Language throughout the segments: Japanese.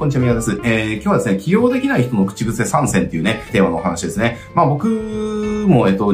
こんにちは、宮です。えー、今日はですね、起用できない人の口癖参戦っていうね、テーマのお話ですね。まあ僕も、えっと、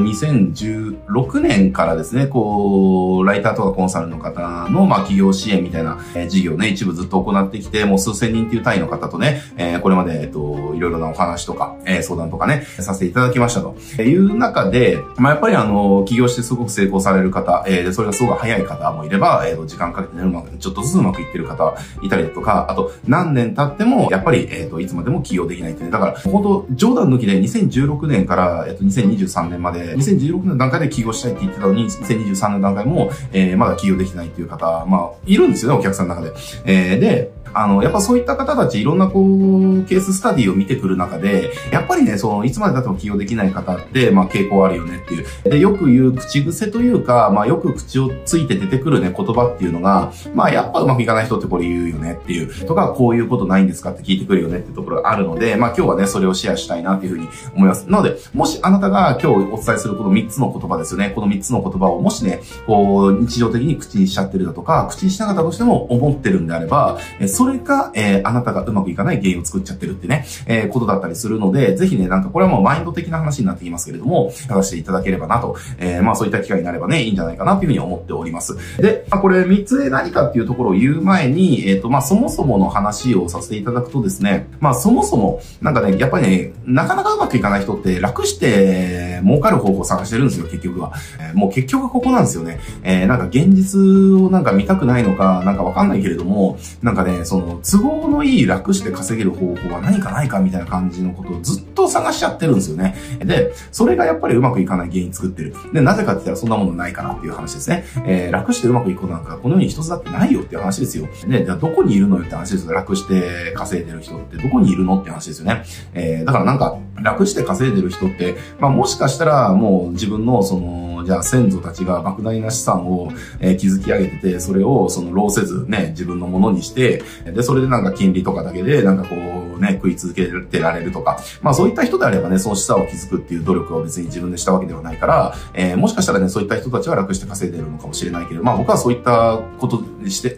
6年からですね、こう、ライターとかコンサルの方の、まあ企業支援みたいな、えー、事業ね、一部ずっと行ってきて、もう数千人っていう単位の方とね、えー、これまで、えっと、いろいろなお話とか、えー、相談とかね、させていただきましたという中で、まあやっぱりあの、起業してすごく成功される方、えー、で、それがすごく早い方もいれば、えっー、時間かけてね、うまく、ちょっとずつうまくいってる方いたりだとか、あと、何年経っても、やっぱり、えっ、ー、と、いつまでも起用できないっていうね。だから、本当冗談抜きで2016年から、えっ、ー、と、2023年まで、2016年の段階で起業したいって言ってたのに、2023年の段階も、えー、まだ起業できないっていう方、まあ、いるんですよね、お客さんの中で。えー、で、あの、やっぱそういった方たち、いろんなこう、ケーススタディを見てくる中で、やっぱりね、その、いつまで経っても起用できない方って、まあ、傾向あるよねっていう。で、よく言う口癖というか、まあ、よく口をついて出てくるね、言葉っていうのが、まあ、やっぱうまくいかない人ってこれ言うよねっていう、とか、こういうことないんですかって聞いてくるよねっていうところがあるので、まあ、今日はね、それをシェアしたいなっていうふうに思います。なので、もしあなたが今日お伝えするこの3つの言葉ですよね。この3つの言葉をもしね、こう、日常的に口にしちゃってるだとか、口にしなかったとしても思ってるんであれば、それが、えあなたがうまくいかない原因を作っちゃってるってね、え、ことだったりするので、ぜひね、なんかこれはもうマインド的な話になってきますけれども、探していただければなと、えー、まあそういった機会になればね、いいんじゃないかなというふうに思っております。で、まあ、これ3つで何かっていうところを言う前に、えっ、ー、と、まあそもそもの話をさせていただくとですね、まあそもそも、なんかね、やっぱりね、なかなかうまくいかない人って楽して儲かる方法を探してるんですよ、結局は。えー、もう結局ここなんですよね。えー、なんか現実をなんか見たくないのか、なんかわかんないけれども、なんかね、その都合のいい楽して稼げる方法は何かないかみたいな感じのことをずっと探しちゃってるんですよね。で、それがやっぱりうまくいかない原因作ってる。で、なぜかって言ったらそんなものないかなっていう話ですね。えー、楽してうまくいくことなんかこの世に一つだってないよっていう話ですよ。で、どこにいるのよって話ですよ。楽して稼いでる人ってどこにいるのって話ですよね。えー、だからなんか、楽して稼いでる人って、まあもしかしたらもう自分のその、como じゃあ先祖たちが莫大な資産を、えー、築き上げてて、それをその労せずね、自分のものにして、で、それでなんか金利とかだけで、なんかこうね、食い続けてられるとか、まあそういった人であればね、その資産を築くっていう努力を別に自分でしたわけではないから、えー、もしかしたらね、そういった人たちは楽して稼いでるのかもしれないけど、まあ僕はそういったことにして、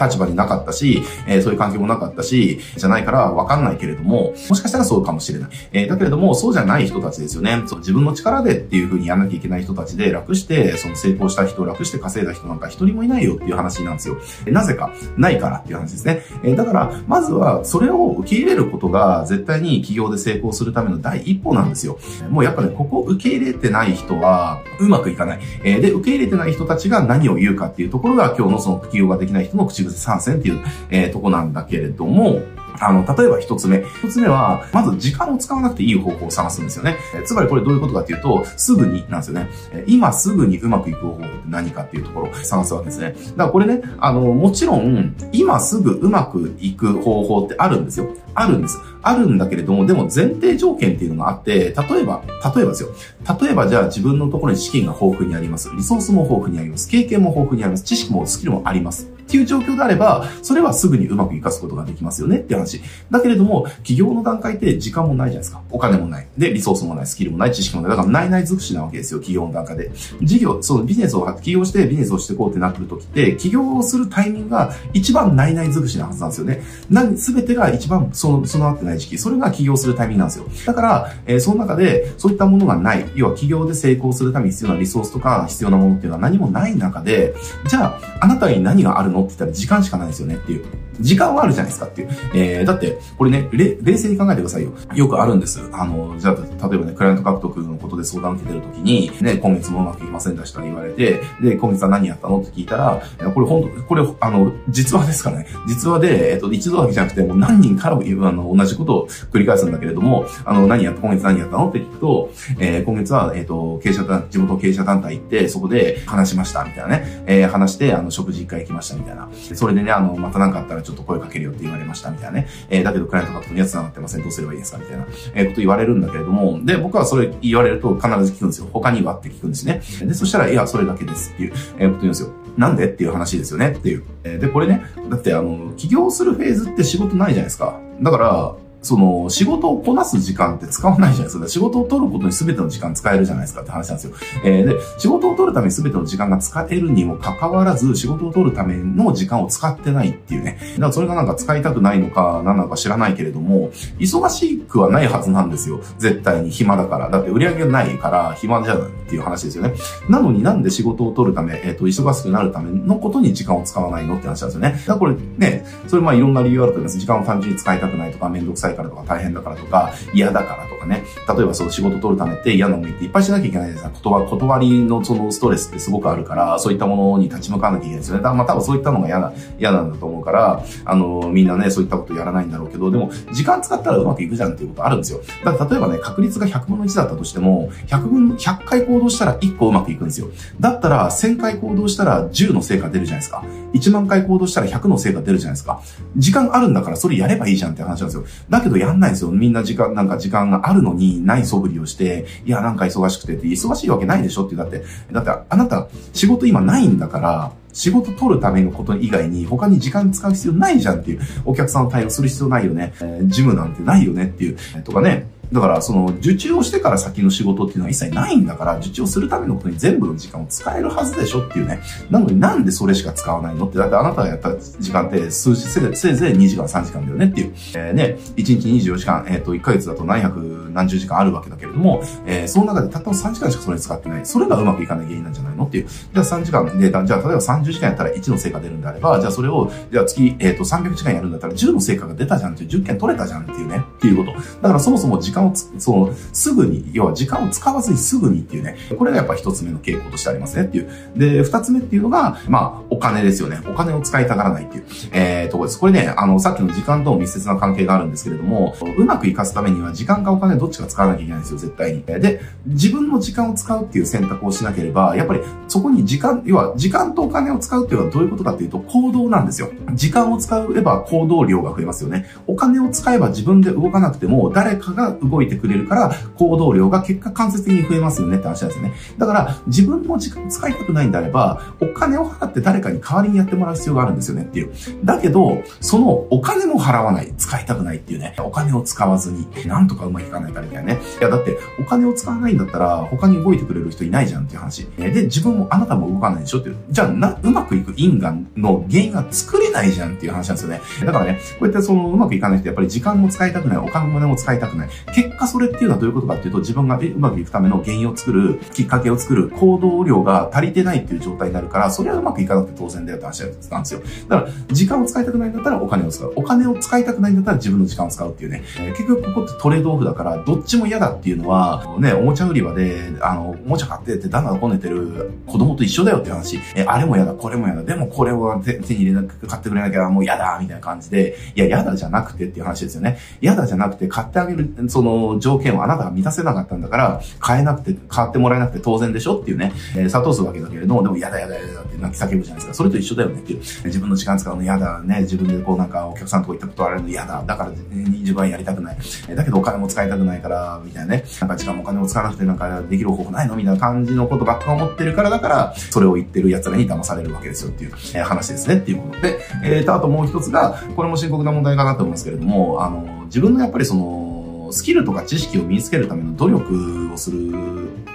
立場になかったし、えー、そういう関係もなかったし、じゃないからわかんないけれども、もしかしたらそうかもしれない。えー、だけれども、そうじゃない人たちですよね。そう自分の力でっていうふうにやらなきゃいけない人たちで、楽して、その成功した人、楽して稼いだ人なんか一人もいないよっていう話なんですよ。なぜか、ないからっていう話ですね。えだから、まずは、それを受け入れることが、絶対に企業で成功するための第一歩なんですよ。もうやっぱね、ここ受け入れてない人は、うまくいかない。えで、受け入れてない人たちが何を言うかっていうところが、今日のその企業ができない人の口癖参戦っていう、え、とこなんだけれども、あの、例えば一つ目。一つ目は、まず時間を使わなくていい方法を探すんですよね。えつまりこれどういうことかっていうと、すぐになんですよね。え今すぐにうまくいく方法って何かっていうところを探すわけですね。だからこれね、あの、もちろん、今すぐうまくいく方法ってあるんですよ。あるんです。あるんだけれども、でも前提条件っていうのがあって、例えば、例えばですよ。例えばじゃあ自分のところに資金が豊富にあります。リソースも豊富にあります。経験も豊富にあります。知識もスキルもあります。っていう状況であれば、それはすぐにうまく活かすことができますよねって話。だけれども、企業の段階って時間もないじゃないですか。お金もない。で、リソースもない、スキルもない、知識もない。だからないない尽くしなわけですよ、企業の段階で。事業、そのビジネスを、起業してビジネスをしていこうってなってる時って、起業をするタイミングが一番ないない尽くしなはずなんですよね。何、すべてが一番その、備わってない時期。それが起業するタイミングなんですよ。だから、えー、その中で、そういったものがない。要は起業で成功するために必要なリソースとか必要なものっていうのは何もない中で、じゃあ、あなたに何があるの？って言ったら時間しかないですよねっていう。時間はあるじゃないですかっていう。えー、だって、これね、冷静に考えてくださいよ。よくあるんです。あの、じゃあ、例えばね、クライアント獲得のことで相談を受けてるときに、ね、今月もうまくいきませんでしたって言われて、で、今月は何やったのって聞いたら、これ本当これ、あの、実話ですからね。実話で、えっと、一度だけじゃなくて、もう何人からもあの、同じことを繰り返すんだけれども、あの、何やった、今月何やったのって聞くと、えー、今月は、えっ、と、経営者団、地元経営者団体行って、そこで話しました、みたいなね。えー、話して、あの、食事一回行きました、みたいな。それでね、あの、また何かあったらちょっと声かけるよって言われました、みたいなね。えー、だけど、クライアント獲得には繋がってません。どうすればいいですかみたいな、えー、こと言われるんだけれども、で、僕はそれ言われると必ず聞くんですよ。他にはって聞くんですね。で、そしたら、いや、それだけですっていう、えー、こと言うんですよ。なんでっていう話ですよねっていう。えー、で、これね、だってあの、起業するフェーズって仕事ないじゃないですか。だから、その、仕事をこなす時間って使わないじゃないですか。仕事を取ることに全ての時間使えるじゃないですかって話なんですよ。えー、で、仕事を取るために全ての時間が使えるにもかかわらず、仕事を取るための時間を使ってないっていうね。だからそれがなんか使いたくないのか、何なのか知らないけれども、忙しくはないはずなんですよ。絶対に暇だから。だって売り上げないから暇じゃないっていう話ですよね。なのになんで仕事を取るため、えっ、ー、と、忙しくなるためのことに時間を使わないのって話なんですよね。だからこれね、それまあいろんな理由あると思います。時間を単純に使いたくないとか、めんどくさいからとか、大変だからとか、嫌だからとかね。例えばその仕事取るためって嫌な思いっていっぱいしなきゃいけないですか。断断りのそのストレスってすごくあるから、そういったものに立ち向かわなきゃいけないですよね。だまあ多分そういったのが嫌な、嫌なんだと思うから、あの、みんなね、そういったことやらないんだろうけど、でも、時間使ったらうまくいくじゃんっていうことあるんですよ。だから例えばね、確率が100分の1だったとしても、100分、100回行動したら1個うまくいくんですよ。だったら、1000回行動したら10の成果出るじゃないですか。1万回行動したら100の成果出るじゃないですか。時間あるんだからそれやればいいじゃんって話なんですよ。だだけどやんないんですよ。みんな時間、なんか時間があるのにない素振りをして、いや、なんか忙しくてって忙しいわけないでしょってだって、だってあなた仕事今ないんだから、仕事取るためのこと以外に他に時間使う必要ないじゃんっていう、お客さんの対応する必要ないよね、えー、ジムなんてないよねっていう、とかね、だから、その、受注をしてから先の仕事っていうのは一切ないんだから、受注をするためのことに全部の時間を使えるはずでしょっていうね。なのになんでそれしか使わないのって、だってあなたがやった時間って数字、せいぜい2時間3時間だよねっていう。えー、ね、1日24時間、えっ、ー、と、1ヶ月だと何百何十時間あるわけだけれども、えー、その中でたったの3時間しかそれ使ってない。それがうまくいかない原因なんじゃないのっていう。じゃあ3時間で、じゃあ例えば30時間やったら1の成果出るんであれば、じゃあそれを、じゃあ月、えっ、ー、と、300時間やるんだったら10の成果が出たじゃんっていう、10件取れたじゃんっていうね、っていうこと。だからそもそも時間をその、すぐに、要は時間を使わずにすぐにっていうね、これがやっぱ一つ目の傾向としてありますねっていう。で、二つ目っていうのが、まあ、お金ですよね。お金を使いたがらないっていう、えー、ところです。これね、あの、さっきの時間と密接な関係があるんですけれども、うまく活かすためには時間かお金どっちか使わなきゃいけないんですよ、絶対に。で、自分の時間を使うっていう選択をしなければ、やっぱりそこに時間、要は時間とお金を使うっていうのはどういうことかっていうと、行動なんですよ。時間を使えば行動量が増えますよね。お金を使えば自分で動かなくても、誰かが動動いてくれるから、行動量が結果間接的に増えますよねって話なんですよね。だから、自分の時間使いたくないんであれば、お金を払って誰かに代わりにやってもらう必要があるんですよねっていう。だけど、そのお金も払わない、使いたくないっていうね、お金を使わずに、なんとかうまくいかないかみたいなね。いや、だって、お金を使わないんだったら、他に動いてくれる人いないじゃんっていう話。で、自分もあなたも動かないでしょっていう。じゃあ、な、うまくいく因果の原因が作れないじゃんっていう話なんですよね。だからね、こうやってその、うまくいかない人、やっぱり時間も使いたくない、お金も使いたくない。結果それっていうのはどういうことかっていうと、自分がうまくいくための原因を作る、きっかけを作る、行動量が足りてないっていう状態になるから、それはうまくいかなくて当然だよって話なんですよ。だから、時間を使いたくないんだったらお金を使う。お金を使いたくないんだったら自分の時間を使うっていうね。結局ここってトレードオフだから、どっちも嫌だっていうのは、ね、おもちゃ売り場で、あの、おもちゃ買ってって旦那がこねてる子供と一緒だよって話。え、あれも嫌だ、これも嫌だ、でもこれを手に入れなく、買ってくれなきゃもう嫌だ、みたいな感じで、いや、嫌だじゃなくてっていう話ですよね。嫌だじゃなくて、買ってあげる、そその条件をあなたが満たせなかったんだから、買えなくて、買ってもらえなくて当然でしょっていうね、えー、諭すわけだけれども、でも嫌だ嫌だ嫌だって泣き叫ぶじゃないですか。それと一緒だよねっていう。自分の時間使うの嫌だね。自分でこうなんかお客さんとこ行ったことあるの嫌だ。だから、ね自分はやりたくない。だけどお金も使いたくないから、みたいなね。なんか時間もお金も使わなくてなんかできる方法ないの？みたいな感じのことばっか思ってるからだから、それを言ってる奴らに騙されるわけですよっていう、えー、話ですねっていうことで。えーと、あともう一つが、これも深刻な問題かなと思いますけれども、あの、自分のやっぱりその、スキルとか知識を身につけるための努力をする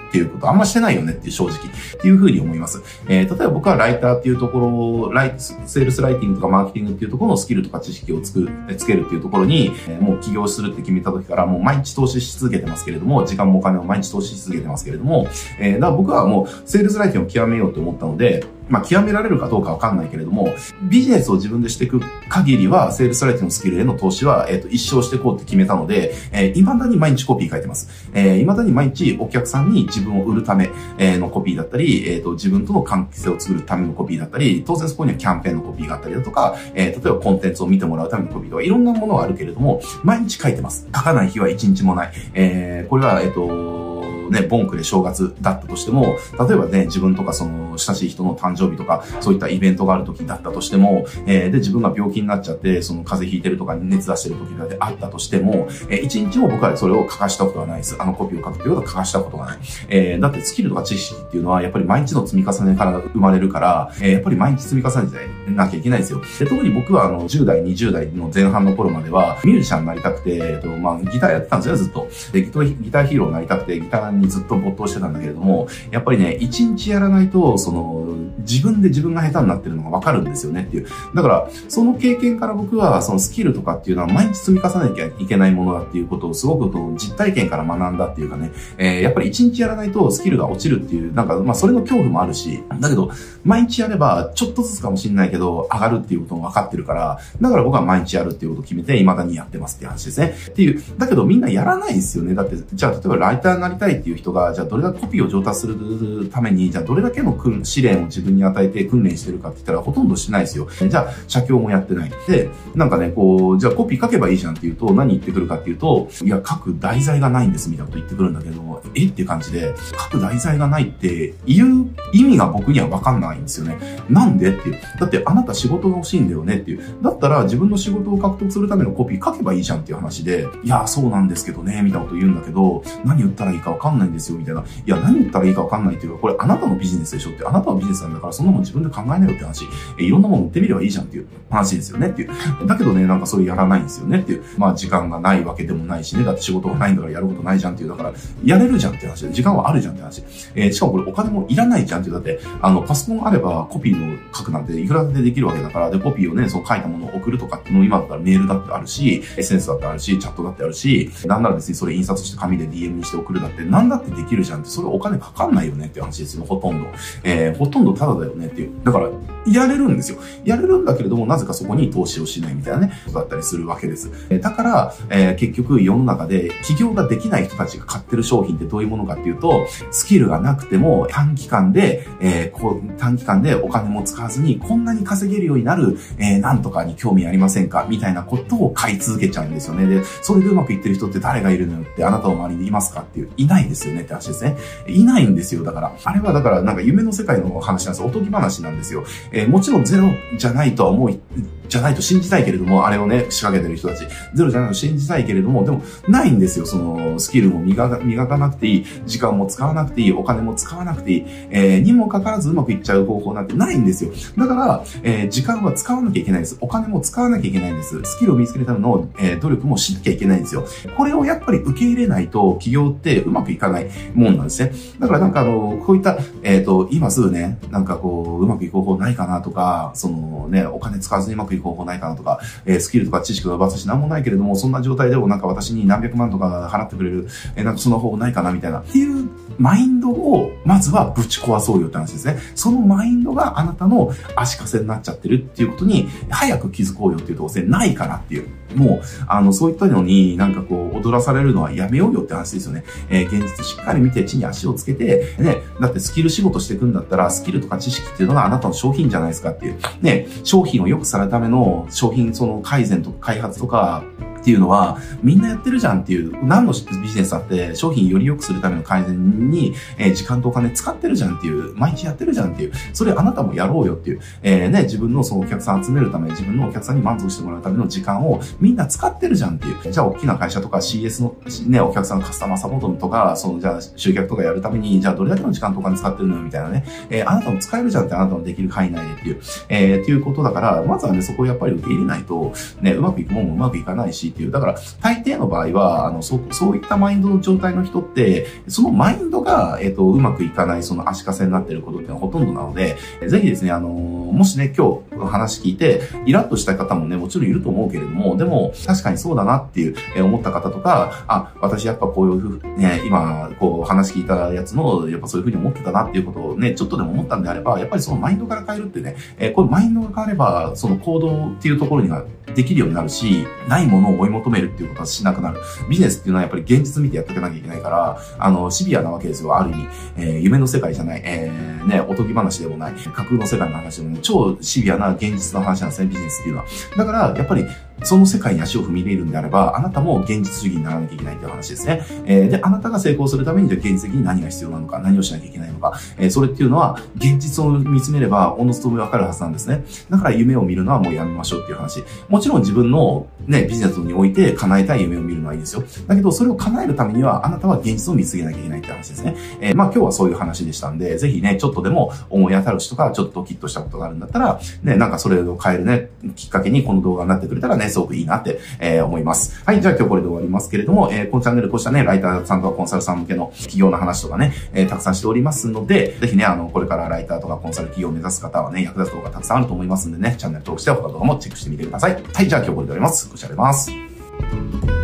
っていうことあんましてないよねっていう正直っていうふうに思います。えー、例えば僕はライターっていうところ、ライセールスライティングとかマーケティングっていうところのスキルとか知識をつく、つけるっていうところに、えー、もう起業するって決めた時からもう毎日投資し続けてますけれども、時間もお金を毎日投資し続けてますけれども、えー、だから僕はもうセールスライティングを極めようと思ったので、まあ、極められるかどうかわかんないけれども、ビジネスを自分でしていく限りは、セールスライティングのスキルへの投資は、えっ、ー、と、一生していこうって決めたので、えー、未だに毎日コピー書いてます。えー、未だに毎日お客さんに自分を売るため、えのコピーだったり、えっ、ー、と、自分との関係性を作るためのコピーだったり、当然そこにはキャンペーンのコピーがあったりだとか、えー、例えばコンテンツを見てもらうためのコピーとか、いろんなものがあるけれども、毎日書いてます。書かない日は一日もない。えー、これは、えっ、ー、ね、ボンクで正月だったとしても、例えばね、自分とかその、親しい人の誕生日とか、そういったイベントがある時だったとしても、えー、で、自分が病気になっちゃって、その風邪ひいてるとか熱出してる時だってあったとしても、えー、一日も僕はそれを書かしたことはないです。あのコピーを書くっていうことは書かしたことがない。えー、だってスキルとか知識っていうのは、やっぱり毎日の積み重ねから生まれるから、えー、やっぱり毎日積み重ねてなきゃいけないんですよ。で、特に僕はあの、10代、20代の前半の頃までは、ミュージシャンになりたくて、えっと、まあ、ギターやってたんですよ、ずっと。で、ギターヒーローになりたくて、ギターにずっと没頭してたんだけれども、やっぱりね、一日やらないと、その、自分で自分が下手になってるのがわかるんですよねっていう。だから、その経験から僕は、そのスキルとかっていうのは毎日積み重ねなきゃいけないものだっていうことをすごくこう実体験から学んだっていうかね、えー、やっぱり一日やらないとスキルが落ちるっていう、なんか、まあそれの恐怖もあるし、だけど、毎日やればちょっとずつかもしれないけど、上がるっていうことも分かってるから、だから僕は毎日やるっていうことを決めて、未だにやってますっていう話ですね。っていう、だけどみんなやらないですよね。だって、じゃあ例えばライターになりたいっていう人が、じゃあどれだけコピーを上達するために、じゃあどれだけの試練を自分に与えて訓練してるかって言ったらほとんどしないですよ。じゃあ、写経もやってない。で、なんかね、こう、じゃあコピー書けばいいじゃんって言うと、何言ってくるかっていうと、いや、書く題材がないんですみたいなこと言ってくるんだけど、え？って感じで、書く題材がないって言う意味が僕にはわかんないんですよね。なんでっていう。だってあなた仕事が欲しいんだよねっていう。だったら自分の仕事を獲得するためのコピー書けばいいじゃんっていう話で、いや、そうなんですけどね、みたいなこと言うんだけど、何言ったらいいかわかんないないんですよ、みたいな。いや、何言ったらいいかわかんないっていうか、これあなたのビジネスでしょって、あなたのビジネスなんだからそんなもん自分で考えなよって話。えいろんなもの売ってみればいいじゃんっていう話ですよねっていう。だけどね、なんかそれやらないんですよねっていう。まあ時間がないわけでもないしね。だって仕事がないんだからやることないじゃんっていう。だから、やれるじゃんって話で、時間はあるじゃんって話。えー、しかもこれお金もいらないじゃんっていう。だって、あの、パソコンあればコピーの書くなんていくらでできるわけだから、で、コピーをね、そう書いたものを送るとかっていうの今だったらメールだってあるし、エッセンスだってあるし、チャットだってあるし、なんなら別にそれ印刷して紙で DM にして送るだって、んだってできるじゃんって、それお金かかんないよねっていう話ですよ、ほとんど。えー、ほとんどタダだよねっていう。だから、やれるんですよ。やれるんだけれども、なぜかそこに投資をしないみたいなね、だったりするわけです。えだから、えー、結局世の中で起業ができない人たちが買ってる商品ってどういうものかっていうと、スキルがなくても短期間で、え、こう短期間でお金も使わずにこんなに稼げるようになる、えー、なんとかに興味ありませんかみたいなことを買い続けちゃうんですよね。で、それでうまくいってる人って誰がいるのよってあなたの周りにいますかっていう、いないですですよねって話ですね。いないんですよ。だから、あれはだからなんか夢の世界の話なんですよ。おとぎ話なんですよ。えー、もちろんゼロじゃないとは思う、じゃないと信じたいけれども、あれをね、仕掛けてる人たち、ゼロじゃないと信じたいけれども、でも、ないんですよ。その、スキルも磨か磨かなくていい、時間も使わなくていい、お金も使わなくていい、えー、にもかかわらずうまくいっちゃう方法なんてないんですよ。だから、えー、時間は使わなきゃいけないです。お金も使わなきゃいけないんです。スキルを見つけるための、えー、努力もしなきゃいけないんですよ。これをやっぱり受け入れないと、企業ってうまくいかないないもんなんですね。だからなんかあの、こういった、えっ、ー、と、今すぐね、なんかこう、うまくいく方法ないかなとか、そのね、お金使わずにうまくいく方法ないかなとか、えー、スキルとか知識が私なんもないけれども、そんな状態でもなんか私に何百万とか払ってくれる、えー、なんかその方法ないかなみたいな、っていうマインドを、まずはぶち壊そうよって話ですね。そのマインドがあなたの足かせになっちゃってるっていうことに、早く気づこうよっていうところですね。ないからっていう。もう、あの、そういったのになんかこう、踊らされるのはやめようよって話ですよね。えー、現実しっかり見て地に足をつけて、ね、だってスキル仕事していくんだったら、スキルとか知識っていうのがあなたの商品じゃないですかっていう。ね、商品を良くされるための商品その改善とか開発とか、っていうのは、みんなやってるじゃんっていう、何のビジネスだって商品より良くするための改善に、えー、時間とお金使ってるじゃんっていう、毎日やってるじゃんっていう、それあなたもやろうよっていう、えー、ね、自分のそのお客さん集めるため、自分のお客さんに満足してもらうための時間をみんな使ってるじゃんっていう。じゃあ、大きな会社とか CS のね、お客さんのカスタマーサポートとか、その、じゃあ、集客とかやるために、じゃあ、どれだけの時間とお金使ってるのみたいなね、えー、あなたも使えるじゃんってあなたのできる範囲内でっていう、えー、っていうことだから、まずはね、そこをやっぱり受け入れないと、ね、うまくいくもんもうまくいかないしっていう、だから、大抵の場合は、あの、そ、そういったマインドの状態の人って、そのマインドが、えっ、ー、と、うまくいかない、その足かせになってることっていうのはほとんどなので、ぜひですね、あの、もしね、今日話聞いて、イラッとした方もね、もちろんいると思うけれども、でも、確かにそうだなっていう、え思った方とか、あ、私やっぱこういうふう、ね、今、こう話聞いたやつの、やっぱそういうふうに思ってたなっていうことをね、ちょっとでも思ったんであれば、やっぱりそのマインドから変えるってね、えー、これマインドが変われば、その行動っていうところにができるようになるし、ないものをい求めるっていうことはしなくなる。ビジネスっていうのはやっぱり現実見てやっていかなきゃいけないから、あの、シビアなわけですよ、ある意味。えー、夢の世界じゃない、えー、ね、おとぎ話でもない、架空の世界の話でもない、超シビアな現実の話なんですね、ビジネスっていうのは。だから、やっぱり、その世界に足を踏み入れるんであれば、あなたも現実主義にならなきゃいけないという話ですね。えー、で、あなたが成功するために、じゃ現実的に何が必要なのか、何をしなきゃいけないのか、えー、それっていうのは、現実を見つめれば、おのずとわかるはずなんですね。だから夢を見るのはもうやめましょうっていう話。もちろん自分のね、ビジネスにおいて叶えたい夢を見るのはいいですよ。だけど、それを叶えるためには、あなたは現実を見つけなきゃいけないって話ですね。えー、まあ今日はそういう話でしたんで、ぜひね、ちょっとでも思い当たる人がちょっとドキッとしたことがあるんだったら、ね、なんかそれを変えるね、きっかけにこの動画になってくれたらね、すごくいいなって、えー、思います。はい、じゃあ今日これで終わりますけれども、えー、このチャンネルこうしたね、ライターさんとかコンサルさん向けの企業の話とかね、えー、たくさんしておりますので、ぜひね、あの、これからライターとかコンサル企業を目指す方はね、役立つ動画たくさんあると思いますんでね、チャンネル登録して他の動画もチェックしてみてください。はい、じゃあ今日これで終わります。ご視聴あります。